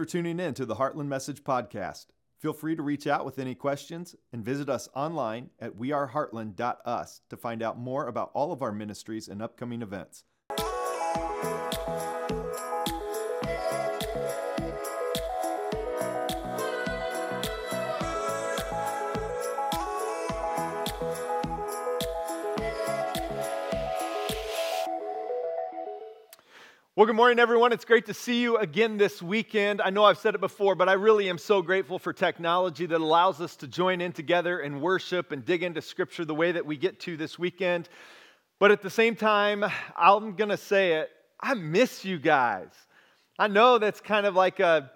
for tuning in to the Heartland Message Podcast. Feel free to reach out with any questions and visit us online at weareheartland.us to find out more about all of our ministries and upcoming events. Well, good morning, everyone. It's great to see you again this weekend. I know I've said it before, but I really am so grateful for technology that allows us to join in together and worship and dig into Scripture the way that we get to this weekend. But at the same time, I'm going to say it I miss you guys. I know that's kind of like a,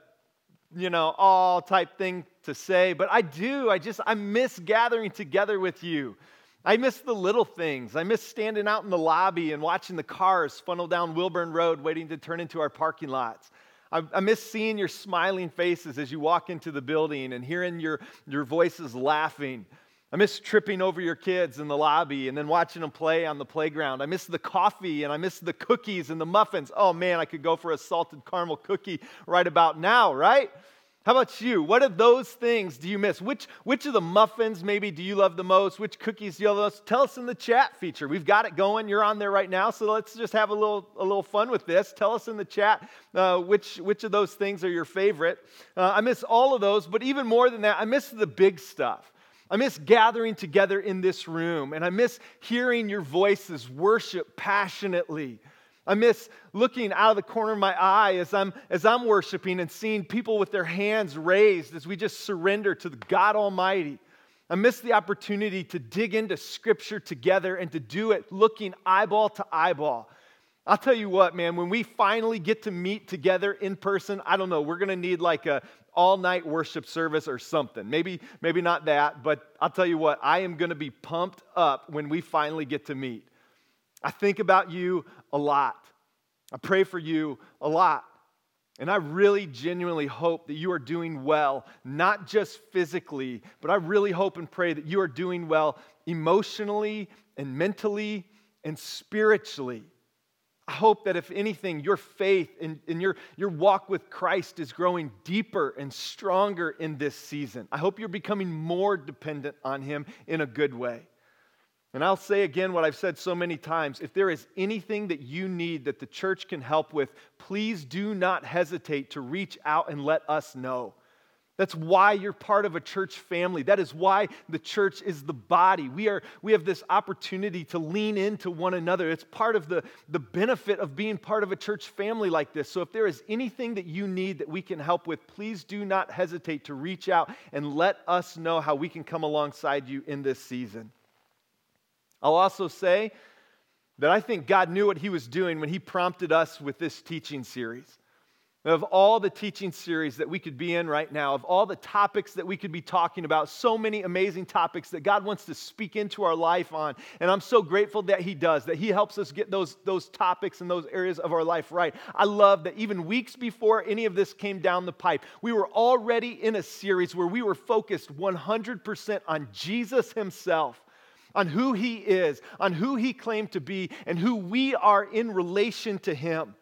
you know, all type thing to say, but I do. I just, I miss gathering together with you. I miss the little things. I miss standing out in the lobby and watching the cars funnel down Wilburn Road waiting to turn into our parking lots. I, I, miss seeing your smiling faces as you walk into the building and hearing your, your voices laughing. I miss tripping over your kids in the lobby and then watching them play on the playground. I miss the coffee and I miss the cookies and the muffins. Oh man, I could go for a salted caramel cookie right about now, right? How about you? What of those things do you miss? Which, which of the muffins maybe do you love the most? Which cookies do you love the most? Tell us in the chat feature. We've got it going. You're on there right now. So let's just have a little, a little fun with this. Tell us in the chat uh, which, which of those things are your favorite. Uh, I miss all of those, but even more than that, I miss the big stuff. I miss gathering together in this room, and I miss hearing your voices worship passionately. I miss looking out of the corner of my eye as I'm, as I'm worshiping and seeing people with their hands raised as we just surrender to the God Almighty. I miss the opportunity to dig into Scripture together and to do it looking eyeball to eyeball. I'll tell you what, man, when we finally get to meet together in person, I don't know, we're to need like a all night worship service or something. Maybe, maybe not that, but I'll tell you what, I am to be pumped up when we finally get to meet. I think about you a lot. I pray for you a lot. And I really genuinely hope that you are doing well, not just physically, but I really hope and pray that you are doing well emotionally and mentally and spiritually. I hope that if anything, your faith and, and your, your walk with Christ is growing deeper and stronger in this season. I hope you're becoming more dependent on Him in a good way. And I'll say again what I've said so many times if there is anything that you need that the church can help with, please do not hesitate to reach out and let us know. That's why you're part of a church family. That is why the church is the body. We, are, we have this opportunity to lean into one another. It's part of the, the benefit of being part of a church family like this. So if there is anything that you need that we can help with, please do not hesitate to reach out and let us know how we can come alongside you in this season. I'll also say that I think God knew what He was doing when He prompted us with this teaching series. Of all the teaching series that we could be in right now, of all the topics that we could be talking about, so many amazing topics that God wants to speak into our life on. And I'm so grateful that He does, that He helps us get those, those topics and those areas of our life right. I love that even weeks before any of this came down the pipe, we were already in a series where we were focused 100% on Jesus Himself on who He is, on who He claimed to be, and who we are in relation to Him.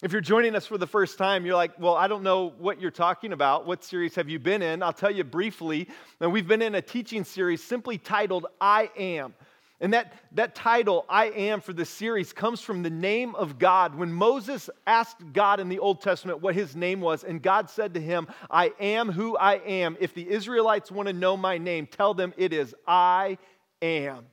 If you're joining us for the first time, you're like, well, I don't know what you're talking about. What series have you been in? I'll tell you briefly. And we've been in a teaching series simply titled I Am. And that, that title, I Am, for the series comes from the name of God. When Moses asked God in the Old Testament what his name was, and God said to him, I am who I am. If the Israelites want to know my name, tell them it is I am.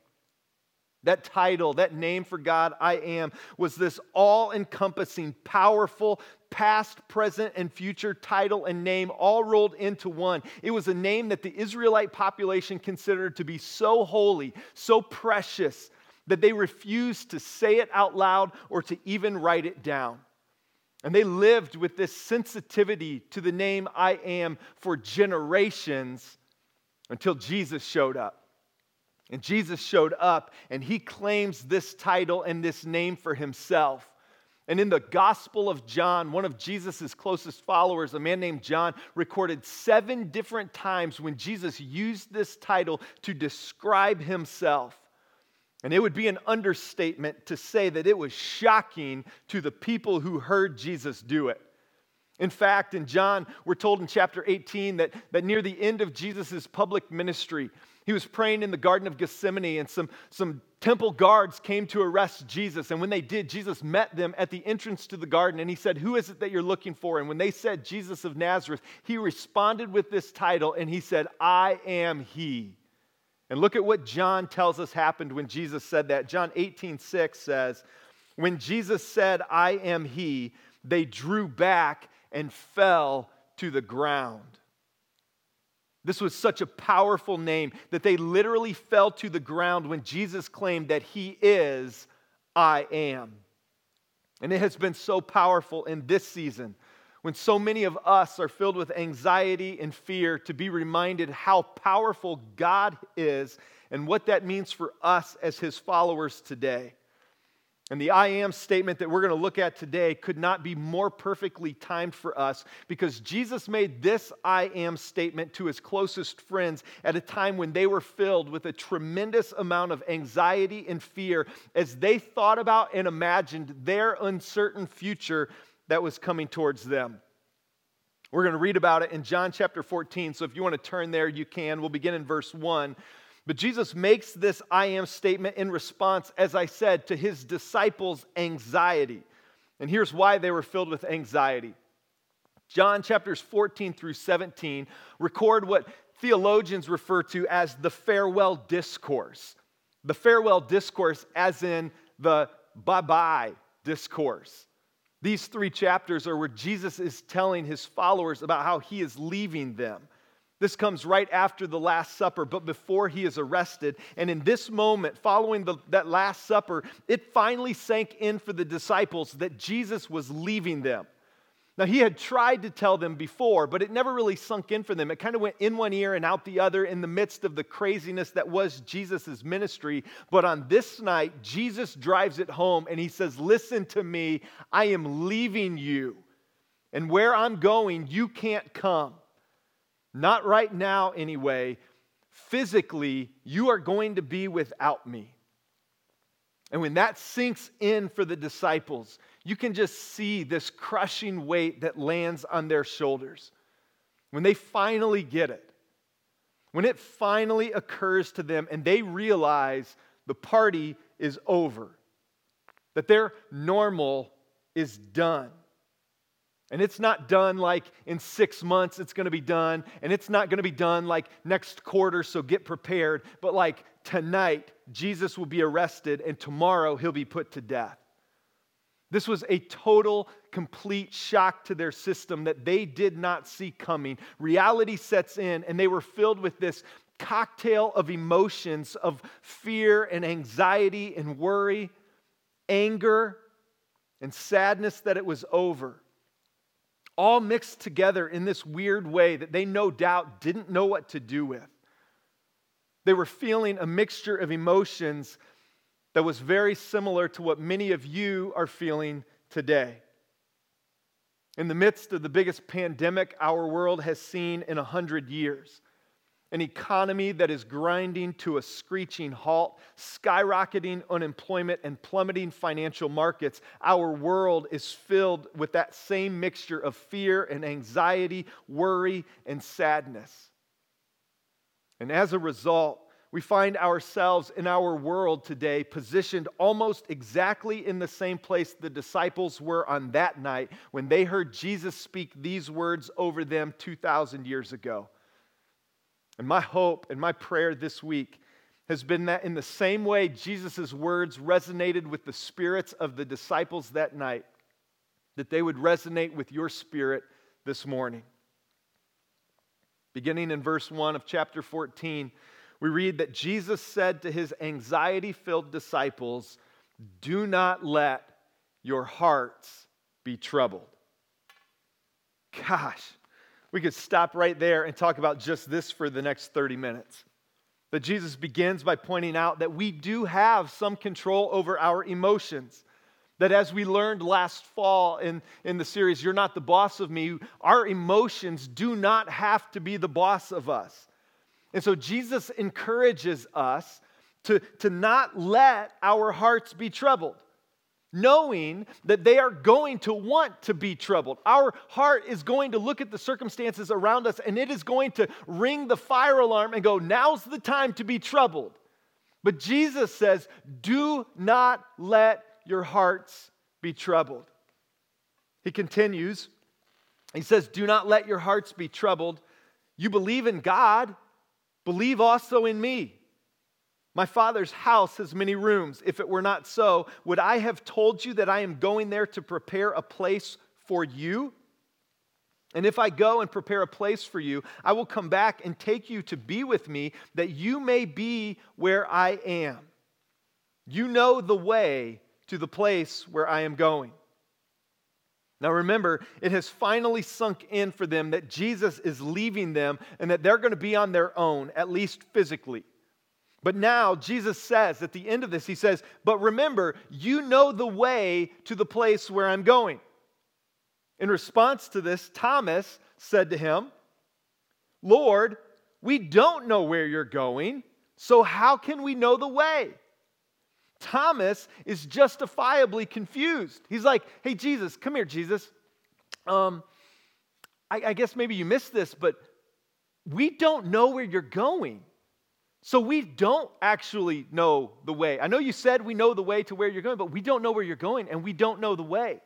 That title, that name for God, I am, was this all encompassing, powerful, past, present, and future title and name all rolled into one. It was a name that the Israelite population considered to be so holy, so precious, that they refused to say it out loud or to even write it down. And they lived with this sensitivity to the name I am for generations until Jesus showed up. And Jesus showed up and he claims this title and this name for himself. And in the Gospel of John, one of Jesus' closest followers, a man named John, recorded seven different times when Jesus used this title to describe himself. And it would be an understatement to say that it was shocking to the people who heard Jesus do it. In fact, in John, we're told in chapter 18 that, that near the end of Jesus' public ministry, he was praying in the Garden of Gethsemane, and some, some temple guards came to arrest Jesus. And when they did, Jesus met them at the entrance to the garden, and he said, Who is it that you're looking for? And when they said Jesus of Nazareth, he responded with this title, and he said, I am he. And look at what John tells us happened when Jesus said that. John 18, 6 says, When Jesus said, I am he, they drew back and fell to the ground. This was such a powerful name that they literally fell to the ground when Jesus claimed that He is I am. And it has been so powerful in this season when so many of us are filled with anxiety and fear to be reminded how powerful God is and what that means for us as His followers today. And the I am statement that we're going to look at today could not be more perfectly timed for us because Jesus made this I am statement to his closest friends at a time when they were filled with a tremendous amount of anxiety and fear as they thought about and imagined their uncertain future that was coming towards them. We're going to read about it in John chapter 14. So if you want to turn there, you can. We'll begin in verse 1. But Jesus makes this I am statement in response, as I said, to his disciples' anxiety. And here's why they were filled with anxiety. John chapters 14 through 17 record what theologians refer to as the farewell discourse. The farewell discourse, as in the bye bye discourse. These three chapters are where Jesus is telling his followers about how he is leaving them. This comes right after the Last Supper, but before he is arrested. And in this moment, following the, that Last Supper, it finally sank in for the disciples that Jesus was leaving them. Now, he had tried to tell them before, but it never really sunk in for them. It kind of went in one ear and out the other in the midst of the craziness that was Jesus' ministry. But on this night, Jesus drives it home and he says, Listen to me, I am leaving you. And where I'm going, you can't come. Not right now, anyway. Physically, you are going to be without me. And when that sinks in for the disciples, you can just see this crushing weight that lands on their shoulders. When they finally get it, when it finally occurs to them and they realize the party is over, that their normal is done. And it's not done like in six months, it's going to be done. And it's not going to be done like next quarter, so get prepared. But like tonight, Jesus will be arrested, and tomorrow he'll be put to death. This was a total, complete shock to their system that they did not see coming. Reality sets in, and they were filled with this cocktail of emotions of fear and anxiety and worry, anger and sadness that it was over all mixed together in this weird way that they no doubt didn't know what to do with. They were feeling a mixture of emotions that was very similar to what many of you are feeling today. In the midst of the biggest pandemic our world has seen in a hundred years, an economy that is grinding to a screeching halt, skyrocketing unemployment, and plummeting financial markets, our world is filled with that same mixture of fear and anxiety, worry and sadness. And as a result, we find ourselves in our world today positioned almost exactly in the same place the disciples were on that night when they heard Jesus speak these words over them 2,000 years ago. And my hope and my prayer this week has been that in the same way Jesus' words resonated with the spirits of the disciples that night, that they would resonate with your spirit this morning. Beginning in verse 1 of chapter 14, we read that Jesus said to his anxiety filled disciples, Do not let your hearts be troubled. Gosh, we could stop right there and talk about just this for the next 30 minutes. But Jesus begins by pointing out that we do have some control over our emotions. That as we learned last fall in, in the series, You're Not the Boss of Me, our emotions do not have to be the boss of us. And so Jesus encourages us to, to not let our hearts be troubled. Knowing that they are going to want to be troubled. Our heart is going to look at the circumstances around us and it is going to ring the fire alarm and go, now's the time to be troubled. But Jesus says, do not let your hearts be troubled. He continues, he says, Do not let your hearts be troubled. You believe in God, believe also in me. My father's house has many rooms. If it were not so, would I have told you that I am going there to prepare a place for you? And if I go and prepare a place for you, I will come back and take you to be with me, that you may be where I am. You know the way to the place where I am going. Now remember, it has finally sunk in for them that Jesus is leaving them and that they're going to be on their own, at least physically. But now Jesus says at the end of this, He says, But remember, you know the way to the place where I'm going. In response to this, Thomas said to him, Lord, we don't know where you're going, so how can we know the way? Thomas is justifiably confused. He's like, hey, Jesus, come here, Jesus. Um, I, I guess maybe you missed this, but we don't know where you're going. So we don't actually know the way. I know you said we know the way to where you're going, but we don't know where you're going and we don't know the way.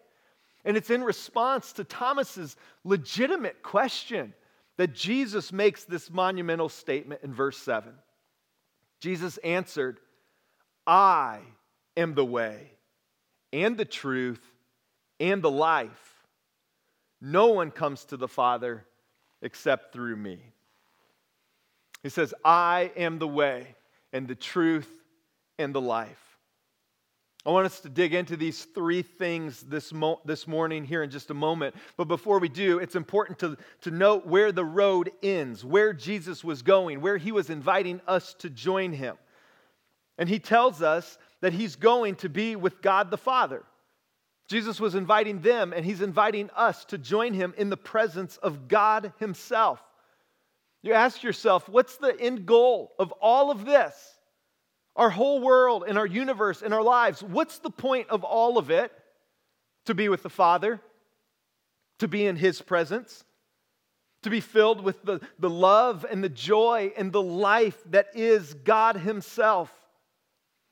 And it's in response to Thomas's legitimate question that Jesus makes this monumental statement in verse 7. Jesus answered, I am the way and the truth and the life. No one comes to the Father except through me. He says, I am the way and the truth and the life. I want us to dig into these three things this, mo- this morning here in just a moment. But before we do, it's important to, to note where the road ends, where Jesus was going, where he was inviting us to join him. And he tells us that he's going to be with God the Father. Jesus was inviting them, and he's inviting us to join him in the presence of God himself. You ask yourself, what's the end goal of all of this? Our whole world and our universe and our lives, what's the point of all of it? To be with the Father, to be in his presence, to be filled with the, the love and the joy and the life that is God himself.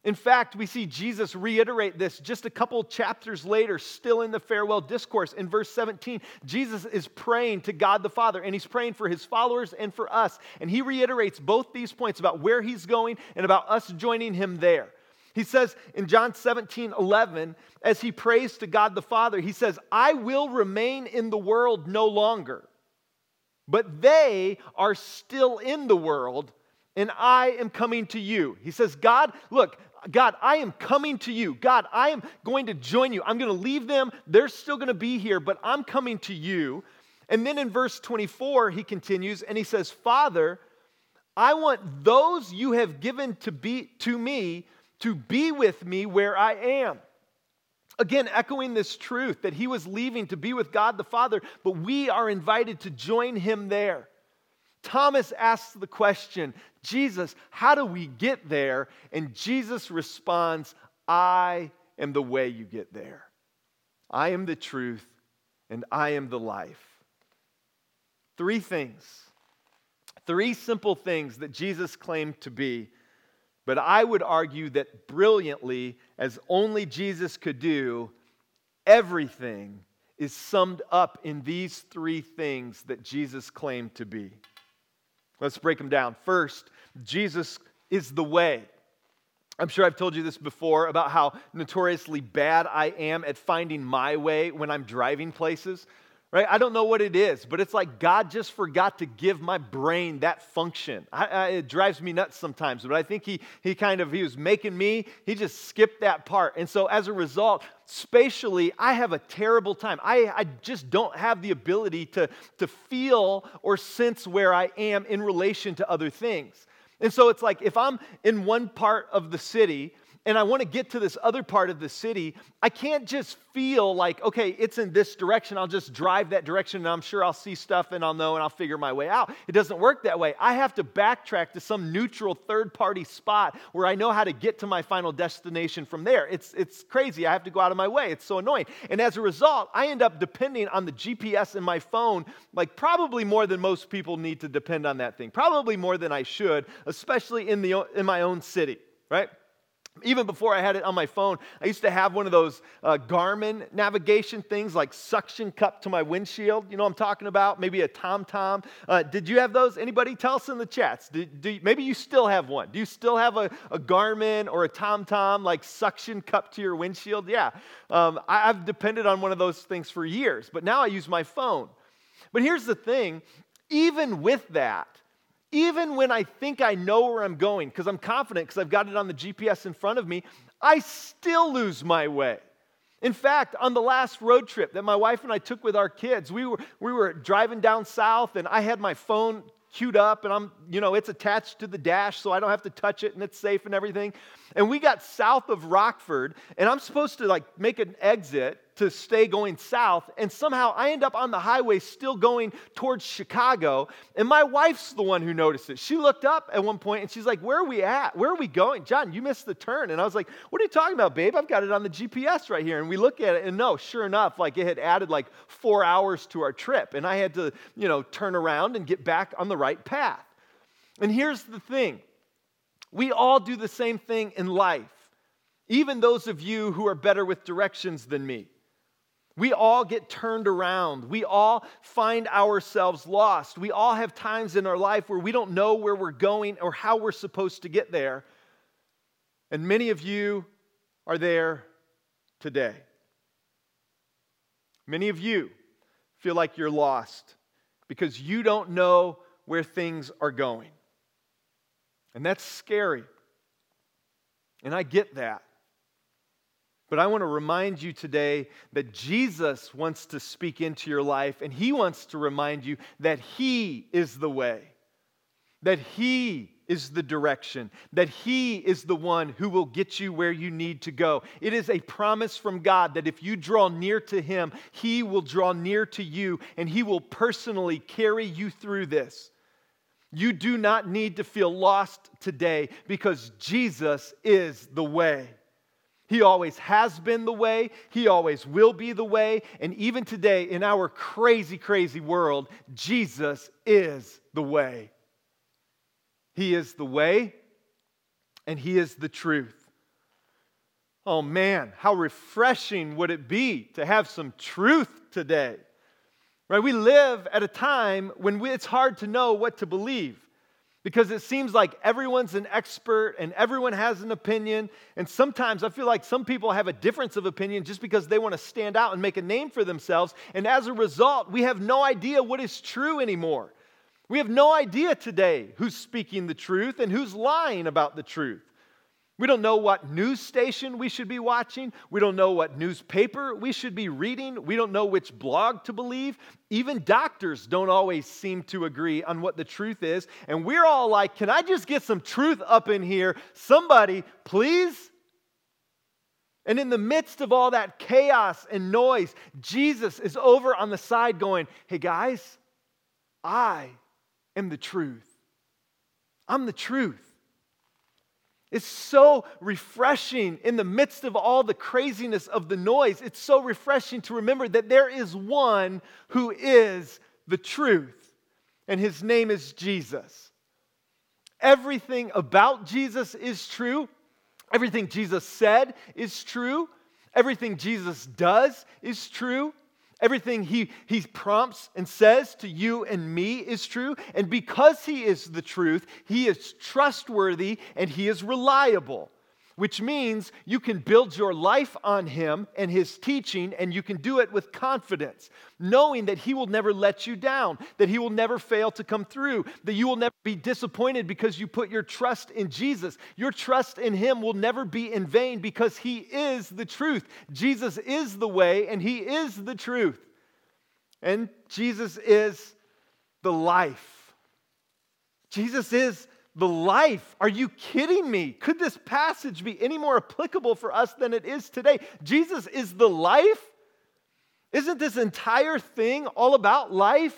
In fact, we see Jesus reiterate this just a couple chapters later, still in the farewell discourse. In verse 17, Jesus is praying to God the Father, and he's praying for his followers and for us. And he reiterates both these points about where he's going and about us joining him there. He says in John 17, 11, as he prays to God the Father, he says, I will remain in the world no longer, but they are still in the world, and I am coming to you. He says, God, look, God, I am coming to you. God, I am going to join you. I'm going to leave them. They're still going to be here, but I'm coming to you. And then in verse 24, he continues and he says, Father, I want those you have given to, be, to me to be with me where I am. Again, echoing this truth that he was leaving to be with God the Father, but we are invited to join him there. Thomas asks the question, Jesus, how do we get there? And Jesus responds, I am the way you get there. I am the truth, and I am the life. Three things, three simple things that Jesus claimed to be, but I would argue that brilliantly, as only Jesus could do, everything is summed up in these three things that Jesus claimed to be. Let's break them down. First, Jesus is the way. I'm sure I've told you this before about how notoriously bad I am at finding my way when I'm driving places. Right? I don't know what it is, but it's like God just forgot to give my brain that function. I, I, it drives me nuts sometimes, but I think he, he kind of, he was making me, he just skipped that part. And so as a result, spatially, I have a terrible time. I, I just don't have the ability to, to feel or sense where I am in relation to other things. And so it's like if I'm in one part of the city and I want to get to this other part of the city, I can't just feel like, okay, it's in this direction. I'll just drive that direction and I'm sure I'll see stuff and I'll know and I'll figure my way out. It doesn't work that way. I have to backtrack to some neutral third party spot where I know how to get to my final destination from there. It's, it's crazy. I have to go out of my way. It's so annoying. And as a result, I end up depending on the GPS in my phone, like probably more than most people need to depend on that thing, probably more than I should, especially in, the, in my own city, right? Even before I had it on my phone, I used to have one of those uh, Garmin navigation things like suction cup to my windshield. You know I'm talking about? Maybe a TomTom. Uh, did you have those? Anybody? Tell us in the chats. Do, do maybe you still have one. Do you still have a, a Garmin or a TomTom like suction cup to your windshield? Yeah. Um, I, I've depended on one of those things for years, but now I use my phone. But here's the thing even with that, even when I think I know where I'm going, because I'm confident because I've got it on the GPS in front of me, I still lose my way. In fact, on the last road trip that my wife and I took with our kids, we were, we were driving down south and I had my phone queued up and I'm, you know, it's attached to the dash so I don't have to touch it and it's safe and everything. And we got south of Rockford and I'm supposed to like make an exit to stay going south. And somehow I end up on the highway still going towards Chicago. And my wife's the one who noticed it. She looked up at one point and she's like, Where are we at? Where are we going? John, you missed the turn. And I was like, What are you talking about, babe? I've got it on the GPS right here. And we look at it and no, sure enough, like it had added like four hours to our trip. And I had to, you know, turn around and get back on the right path. And here's the thing we all do the same thing in life, even those of you who are better with directions than me. We all get turned around. We all find ourselves lost. We all have times in our life where we don't know where we're going or how we're supposed to get there. And many of you are there today. Many of you feel like you're lost because you don't know where things are going. And that's scary. And I get that. But I want to remind you today that Jesus wants to speak into your life, and He wants to remind you that He is the way, that He is the direction, that He is the one who will get you where you need to go. It is a promise from God that if you draw near to Him, He will draw near to you, and He will personally carry you through this. You do not need to feel lost today because Jesus is the way. He always has been the way. He always will be the way. And even today, in our crazy, crazy world, Jesus is the way. He is the way and He is the truth. Oh man, how refreshing would it be to have some truth today? Right? We live at a time when we, it's hard to know what to believe because it seems like everyone's an expert and everyone has an opinion. And sometimes I feel like some people have a difference of opinion just because they want to stand out and make a name for themselves. And as a result, we have no idea what is true anymore. We have no idea today who's speaking the truth and who's lying about the truth. We don't know what news station we should be watching. We don't know what newspaper we should be reading. We don't know which blog to believe. Even doctors don't always seem to agree on what the truth is. And we're all like, can I just get some truth up in here? Somebody, please? And in the midst of all that chaos and noise, Jesus is over on the side going, hey guys, I am the truth. I'm the truth. It's so refreshing in the midst of all the craziness of the noise. It's so refreshing to remember that there is one who is the truth, and his name is Jesus. Everything about Jesus is true. Everything Jesus said is true. Everything Jesus does is true. Everything he, he prompts and says to you and me is true. And because he is the truth, he is trustworthy and he is reliable, which means you can build your life on him and his teaching, and you can do it with confidence, knowing that he will never let you down, that he will never fail to come through, that you will never be disappointed because you put your trust in Jesus. Your trust in him will never be in vain because he is the truth. Jesus is the way, and he is the truth. And Jesus is the life. Jesus is the life. Are you kidding me? Could this passage be any more applicable for us than it is today? Jesus is the life? Isn't this entire thing all about life?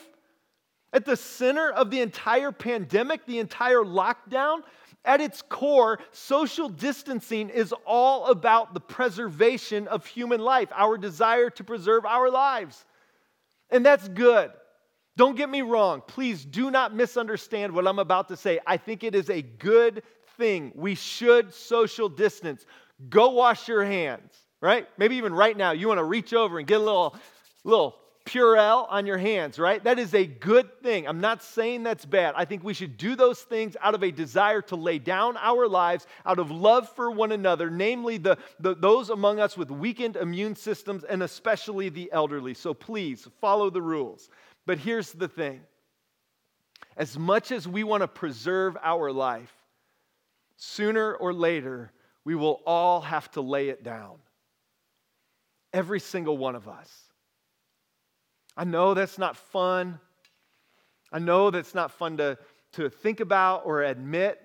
At the center of the entire pandemic, the entire lockdown, at its core, social distancing is all about the preservation of human life, our desire to preserve our lives. And that's good. Don't get me wrong. Please do not misunderstand what I'm about to say. I think it is a good thing. We should social distance. Go wash your hands, right? Maybe even right now, you want to reach over and get a little, little Purell on your hands, right? That is a good thing. I'm not saying that's bad. I think we should do those things out of a desire to lay down our lives out of love for one another, namely the, the, those among us with weakened immune systems and especially the elderly. So please follow the rules. But here's the thing as much as we want to preserve our life, sooner or later, we will all have to lay it down. Every single one of us. I know that's not fun. I know that's not fun to, to think about or admit.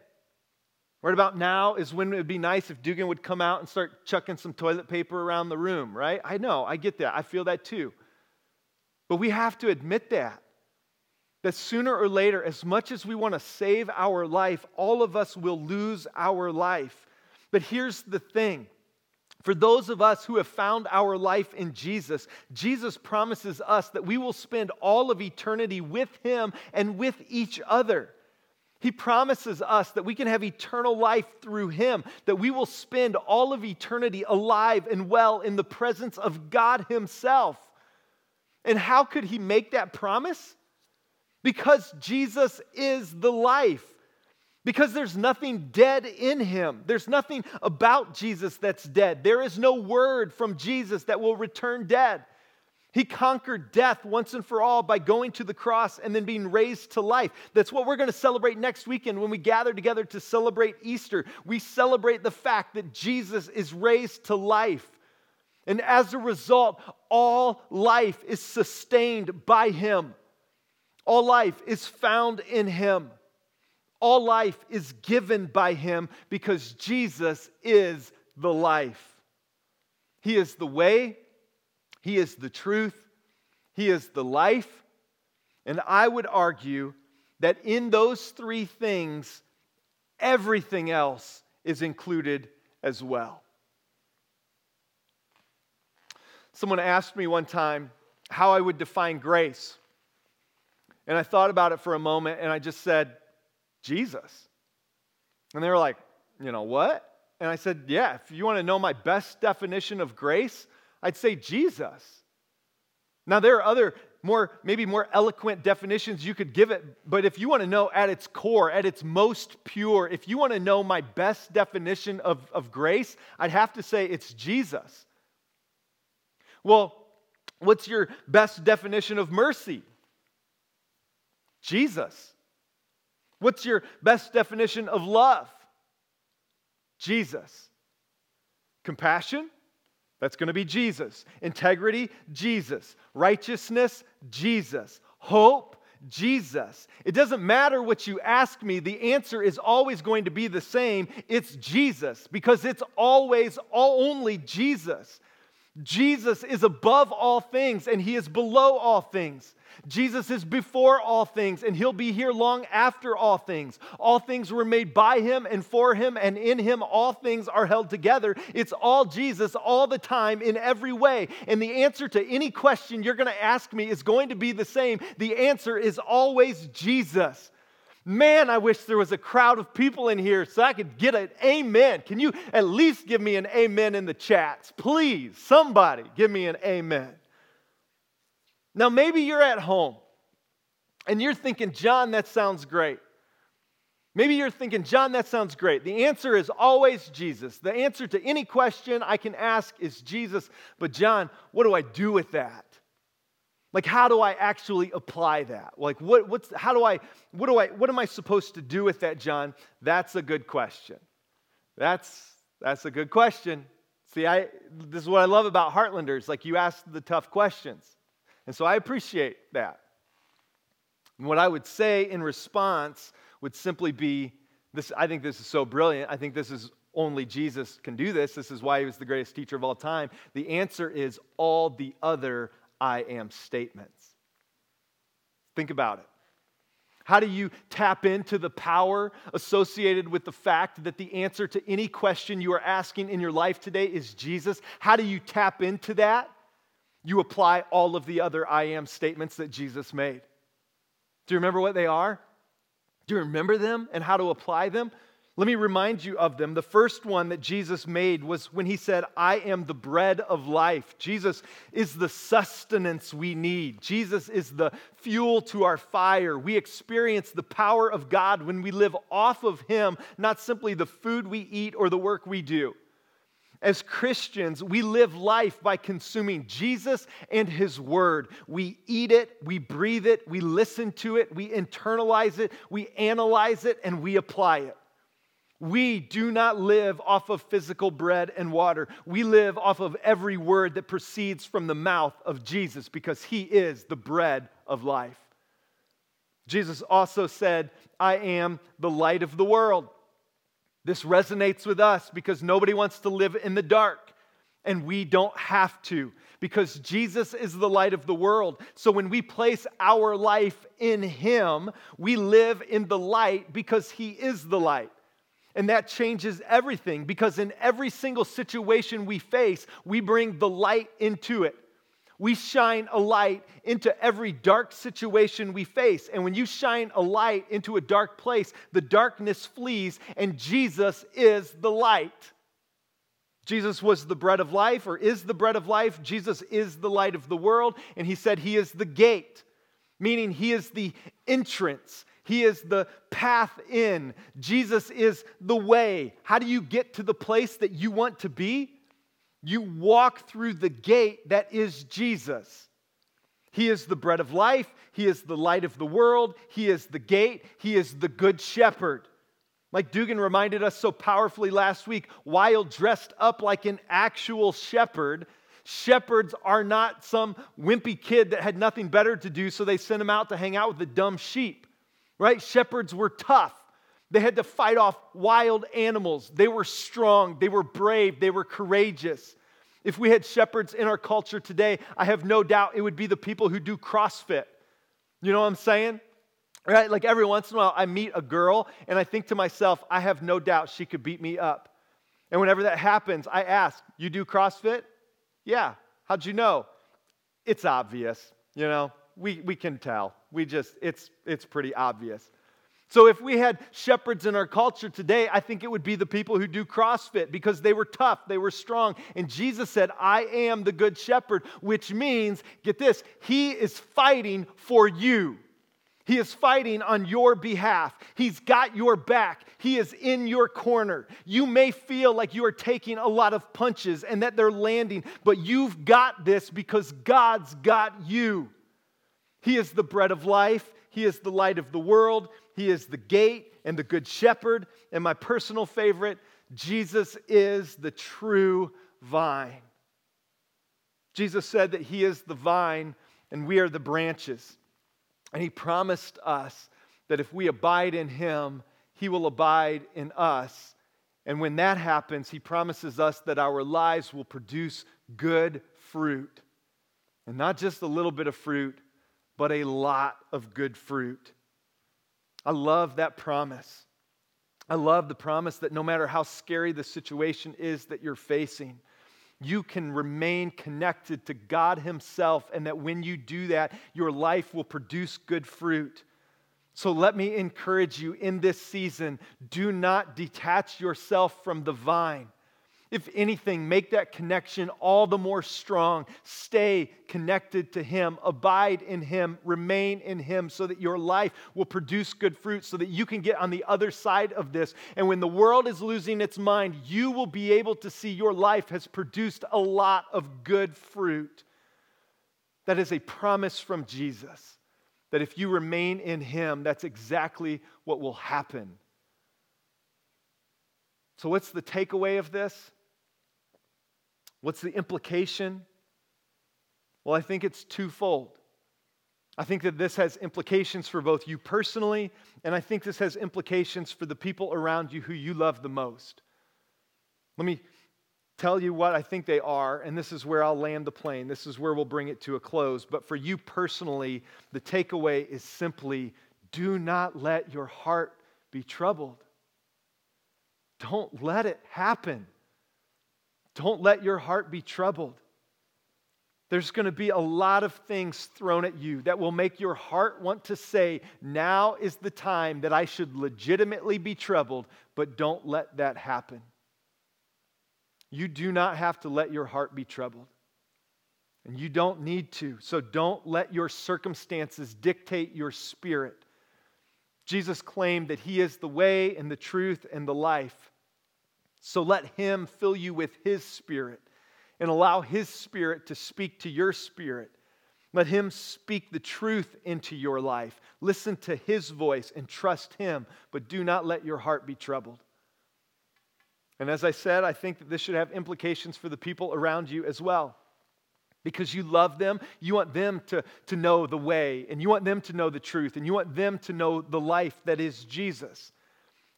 Right about now is when it would be nice if Dugan would come out and start chucking some toilet paper around the room, right? I know, I get that. I feel that too. But we have to admit that. That sooner or later, as much as we want to save our life, all of us will lose our life. But here's the thing for those of us who have found our life in Jesus, Jesus promises us that we will spend all of eternity with Him and with each other. He promises us that we can have eternal life through Him, that we will spend all of eternity alive and well in the presence of God Himself. And how could he make that promise? Because Jesus is the life. Because there's nothing dead in him. There's nothing about Jesus that's dead. There is no word from Jesus that will return dead. He conquered death once and for all by going to the cross and then being raised to life. That's what we're going to celebrate next weekend when we gather together to celebrate Easter. We celebrate the fact that Jesus is raised to life. And as a result, all life is sustained by Him. All life is found in Him. All life is given by Him because Jesus is the life. He is the way, He is the truth, He is the life. And I would argue that in those three things, everything else is included as well. Someone asked me one time how I would define grace. And I thought about it for a moment and I just said, Jesus. And they were like, you know what? And I said, yeah, if you want to know my best definition of grace, I'd say Jesus. Now, there are other more, maybe more eloquent definitions you could give it, but if you want to know at its core, at its most pure, if you want to know my best definition of, of grace, I'd have to say it's Jesus. Well, what's your best definition of mercy? Jesus. What's your best definition of love? Jesus. Compassion? That's going to be Jesus. Integrity? Jesus. Righteousness? Jesus. Hope? Jesus. It doesn't matter what you ask me, the answer is always going to be the same. It's Jesus because it's always all only Jesus. Jesus is above all things and he is below all things. Jesus is before all things and he'll be here long after all things. All things were made by him and for him, and in him all things are held together. It's all Jesus all the time in every way. And the answer to any question you're going to ask me is going to be the same. The answer is always Jesus. Man, I wish there was a crowd of people in here so I could get an amen. Can you at least give me an amen in the chats? Please, somebody give me an amen. Now, maybe you're at home and you're thinking, John, that sounds great. Maybe you're thinking, John, that sounds great. The answer is always Jesus. The answer to any question I can ask is Jesus. But, John, what do I do with that? Like, how do I actually apply that? Like, what, what's, how do I, what do I, what am I supposed to do with that, John? That's a good question. That's, that's a good question. See, I, this is what I love about Heartlanders. Like, you ask the tough questions. And so I appreciate that. And what I would say in response would simply be This, I think this is so brilliant. I think this is only Jesus can do this. This is why he was the greatest teacher of all time. The answer is all the other I am statements. Think about it. How do you tap into the power associated with the fact that the answer to any question you are asking in your life today is Jesus? How do you tap into that? You apply all of the other I am statements that Jesus made. Do you remember what they are? Do you remember them and how to apply them? Let me remind you of them. The first one that Jesus made was when he said, I am the bread of life. Jesus is the sustenance we need, Jesus is the fuel to our fire. We experience the power of God when we live off of him, not simply the food we eat or the work we do. As Christians, we live life by consuming Jesus and His Word. We eat it, we breathe it, we listen to it, we internalize it, we analyze it, and we apply it. We do not live off of physical bread and water. We live off of every word that proceeds from the mouth of Jesus because he is the bread of life. Jesus also said, I am the light of the world. This resonates with us because nobody wants to live in the dark, and we don't have to because Jesus is the light of the world. So when we place our life in Him, we live in the light because He is the light. And that changes everything because in every single situation we face, we bring the light into it. We shine a light into every dark situation we face. And when you shine a light into a dark place, the darkness flees, and Jesus is the light. Jesus was the bread of life, or is the bread of life. Jesus is the light of the world, and he said he is the gate, meaning he is the entrance. He is the path in. Jesus is the way. How do you get to the place that you want to be? You walk through the gate that is Jesus. He is the bread of life. He is the light of the world. He is the gate. He is the good shepherd. Like Dugan reminded us so powerfully last week, while dressed up like an actual shepherd, shepherds are not some wimpy kid that had nothing better to do, so they sent him out to hang out with the dumb sheep right? Shepherds were tough. They had to fight off wild animals. They were strong, they were brave, they were courageous. If we had shepherds in our culture today, I have no doubt it would be the people who do CrossFit. You know what I'm saying? Right? Like every once in a while, I meet a girl and I think to myself, I have no doubt she could beat me up. And whenever that happens, I ask, You do CrossFit? Yeah. How'd you know? It's obvious, you know? we, we can tell. We just, it's, it's pretty obvious. So, if we had shepherds in our culture today, I think it would be the people who do CrossFit because they were tough, they were strong. And Jesus said, I am the good shepherd, which means, get this, he is fighting for you. He is fighting on your behalf. He's got your back. He is in your corner. You may feel like you are taking a lot of punches and that they're landing, but you've got this because God's got you. He is the bread of life. He is the light of the world. He is the gate and the good shepherd. And my personal favorite, Jesus is the true vine. Jesus said that He is the vine and we are the branches. And He promised us that if we abide in Him, He will abide in us. And when that happens, He promises us that our lives will produce good fruit. And not just a little bit of fruit, but a lot of good fruit. I love that promise. I love the promise that no matter how scary the situation is that you're facing, you can remain connected to God Himself, and that when you do that, your life will produce good fruit. So let me encourage you in this season do not detach yourself from the vine. If anything, make that connection all the more strong. Stay connected to Him, abide in Him, remain in Him, so that your life will produce good fruit, so that you can get on the other side of this. And when the world is losing its mind, you will be able to see your life has produced a lot of good fruit. That is a promise from Jesus that if you remain in Him, that's exactly what will happen. So, what's the takeaway of this? What's the implication? Well, I think it's twofold. I think that this has implications for both you personally, and I think this has implications for the people around you who you love the most. Let me tell you what I think they are, and this is where I'll land the plane. This is where we'll bring it to a close. But for you personally, the takeaway is simply do not let your heart be troubled. Don't let it happen. Don't let your heart be troubled. There's going to be a lot of things thrown at you that will make your heart want to say, Now is the time that I should legitimately be troubled, but don't let that happen. You do not have to let your heart be troubled. And you don't need to. So don't let your circumstances dictate your spirit. Jesus claimed that He is the way and the truth and the life. So let Him fill you with His Spirit and allow His Spirit to speak to your spirit. Let Him speak the truth into your life. Listen to His voice and trust Him, but do not let your heart be troubled. And as I said, I think that this should have implications for the people around you as well. Because you love them, you want them to, to know the way, and you want them to know the truth, and you want them to know the life that is Jesus.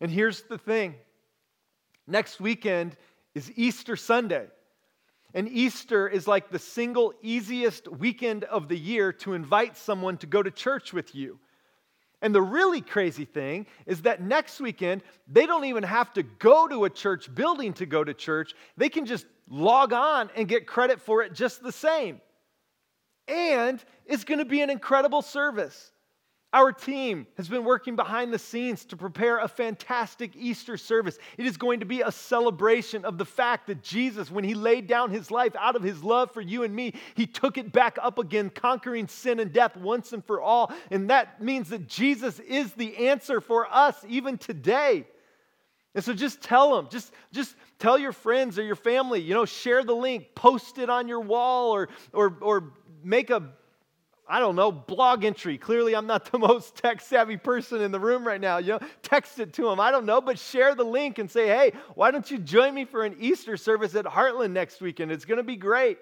And here's the thing next weekend is Easter Sunday. And Easter is like the single easiest weekend of the year to invite someone to go to church with you. And the really crazy thing is that next weekend, they don't even have to go to a church building to go to church. They can just log on and get credit for it just the same. And it's going to be an incredible service. Our team has been working behind the scenes to prepare a fantastic Easter service. It is going to be a celebration of the fact that Jesus, when he laid down his life out of his love for you and me, he took it back up again, conquering sin and death once and for all. And that means that Jesus is the answer for us even today. And so just tell them, just, just tell your friends or your family, you know, share the link, post it on your wall or, or, or make a I don't know, blog entry. Clearly, I'm not the most tech savvy person in the room right now. You know, text it to them. I don't know, but share the link and say, hey, why don't you join me for an Easter service at Heartland next weekend? It's going to be great.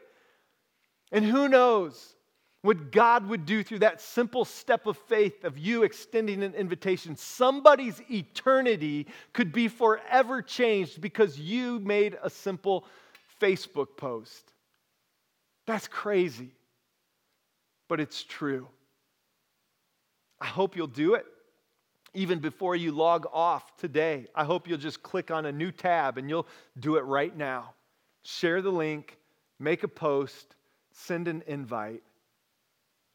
And who knows what God would do through that simple step of faith of you extending an invitation? Somebody's eternity could be forever changed because you made a simple Facebook post. That's crazy but it's true. I hope you'll do it even before you log off today. I hope you'll just click on a new tab and you'll do it right now. Share the link, make a post, send an invite.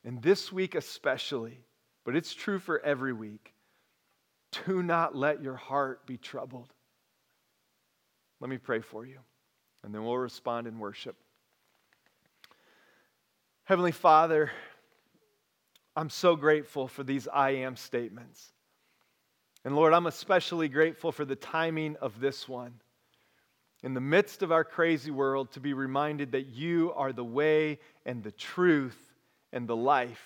And this week, especially, but it's true for every week, do not let your heart be troubled. Let me pray for you, and then we'll respond in worship. Heavenly Father, I'm so grateful for these I am statements. And Lord, I'm especially grateful for the timing of this one. In the midst of our crazy world, to be reminded that you are the way and the truth and the life.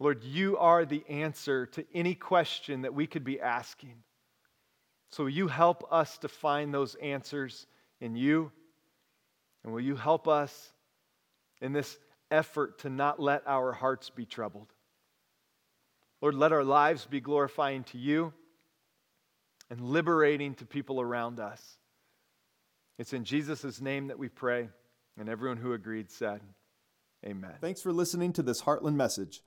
Lord, you are the answer to any question that we could be asking. So will you help us to find those answers in you? And will you help us in this effort to not let our hearts be troubled. Lord, let our lives be glorifying to you and liberating to people around us. It's in Jesus' name that we pray. And everyone who agreed said, Amen. Thanks for listening to this Heartland message.